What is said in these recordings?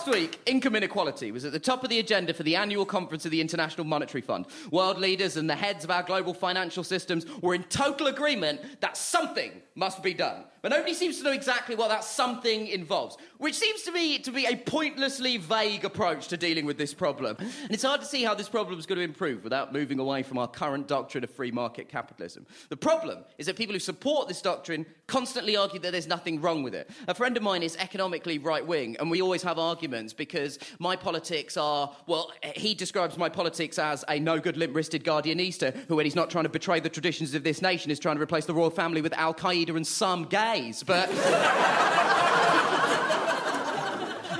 last week, income inequality was at the top of the agenda for the annual conference of the International Monetary Fund. World leaders and the heads of our global financial systems were in total agreement that something must be done. But nobody seems to know exactly what that something involves, which seems to me to be a pointlessly vague approach to dealing with this problem. And it's hard to see how this problem is going to improve without moving away from our current doctrine of free market capitalism. The problem is that people who support this doctrine constantly argue that there's nothing wrong with it. A friend of mine is economically right wing, and we always have arguments because my politics are, well, he describes my politics as a no good limp wristed guardianista who, when he's not trying to betray the traditions of this nation, is trying to replace the royal family with Al Qaeda and some gays. But.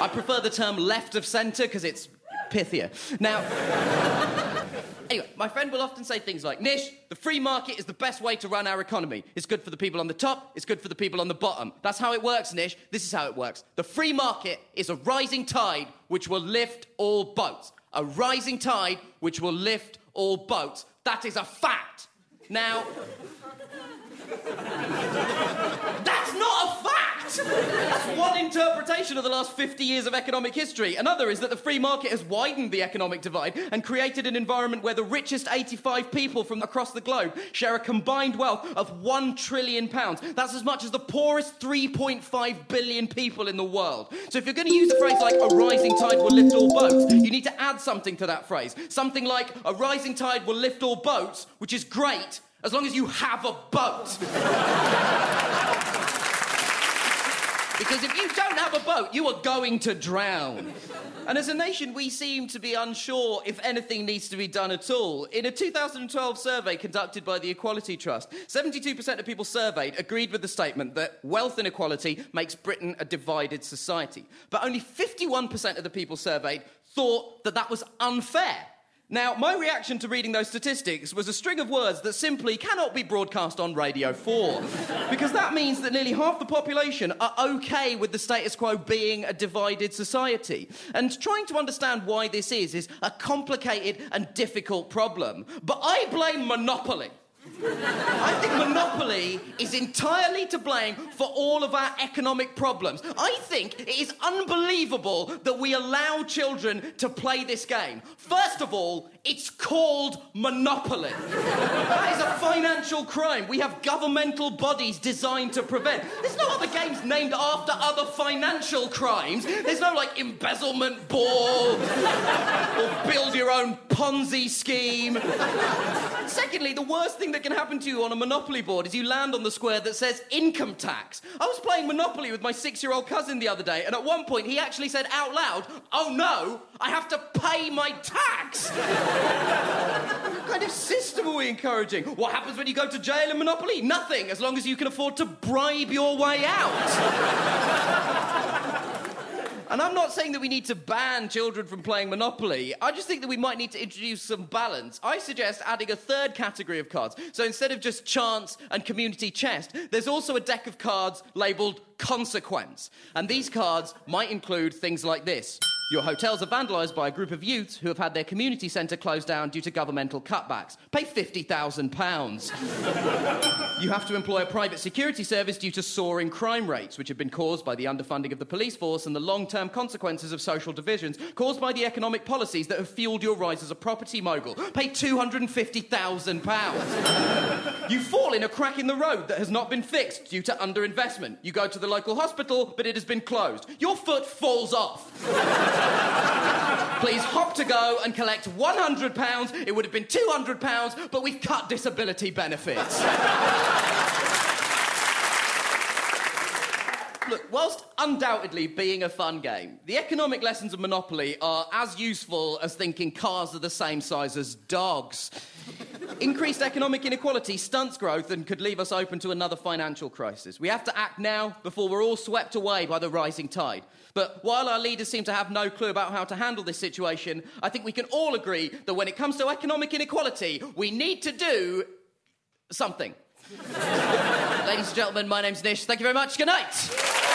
I prefer the term left of centre because it's pithier. Now. Anyway, my friend will often say things like, Nish, the free market is the best way to run our economy. It's good for the people on the top, it's good for the people on the bottom. That's how it works, Nish. This is how it works. The free market is a rising tide which will lift all boats. A rising tide which will lift all boats. That is a fact. Now, not a fact! That's one interpretation of the last 50 years of economic history. Another is that the free market has widened the economic divide and created an environment where the richest 85 people from across the globe share a combined wealth of 1 trillion pounds. That's as much as the poorest 3.5 billion people in the world. So if you're going to use a phrase like a rising tide will lift all boats, you need to add something to that phrase. Something like a rising tide will lift all boats, which is great as long as you have a boat. Because if you don't have a boat, you are going to drown. And as a nation, we seem to be unsure if anything needs to be done at all. In a 2012 survey conducted by the Equality Trust, 72% of people surveyed agreed with the statement that wealth inequality makes Britain a divided society. But only 51% of the people surveyed thought that that was unfair. Now, my reaction to reading those statistics was a string of words that simply cannot be broadcast on Radio 4. because that means that nearly half the population are okay with the status quo being a divided society. And trying to understand why this is is a complicated and difficult problem. But I blame monopoly. I think monopoly is entirely to blame for all of our economic problems. I think it is unbelievable that we allow children to play this game. First of all, it's called monopoly. that is a financial crime. We have governmental bodies designed to prevent. There's no other games named after other financial crimes. There's no like embezzlement ball or build your own Ponzi scheme. Secondly, the worst thing that can happen to you on a Monopoly board is you land on the square that says income tax. I was playing Monopoly with my six year old cousin the other day, and at one point he actually said out loud, Oh no, I have to pay my tax. what kind of system are we encouraging? What happens when you go to jail in Monopoly? Nothing, as long as you can afford to bribe your way out. And I'm not saying that we need to ban children from playing Monopoly. I just think that we might need to introduce some balance. I suggest adding a third category of cards. So instead of just chance and community chest, there's also a deck of cards labeled consequence. And these cards might include things like this. Your hotels are vandalised by a group of youths who have had their community centre closed down due to governmental cutbacks. Pay £50,000. you have to employ a private security service due to soaring crime rates, which have been caused by the underfunding of the police force and the long term consequences of social divisions caused by the economic policies that have fuelled your rise as a property mogul. Pay £250,000. you fall in a crack in the road that has not been fixed due to underinvestment. You go to the local hospital, but it has been closed. Your foot falls off. Please hop to go and collect £100. It would have been £200, but we've cut disability benefits. Look, whilst undoubtedly being a fun game, the economic lessons of Monopoly are as useful as thinking cars are the same size as dogs. Increased economic inequality stunts growth and could leave us open to another financial crisis. We have to act now before we're all swept away by the rising tide. But while our leaders seem to have no clue about how to handle this situation, I think we can all agree that when it comes to economic inequality, we need to do something. Ladies and gentlemen, my name's Nish. Thank you very much. Good night.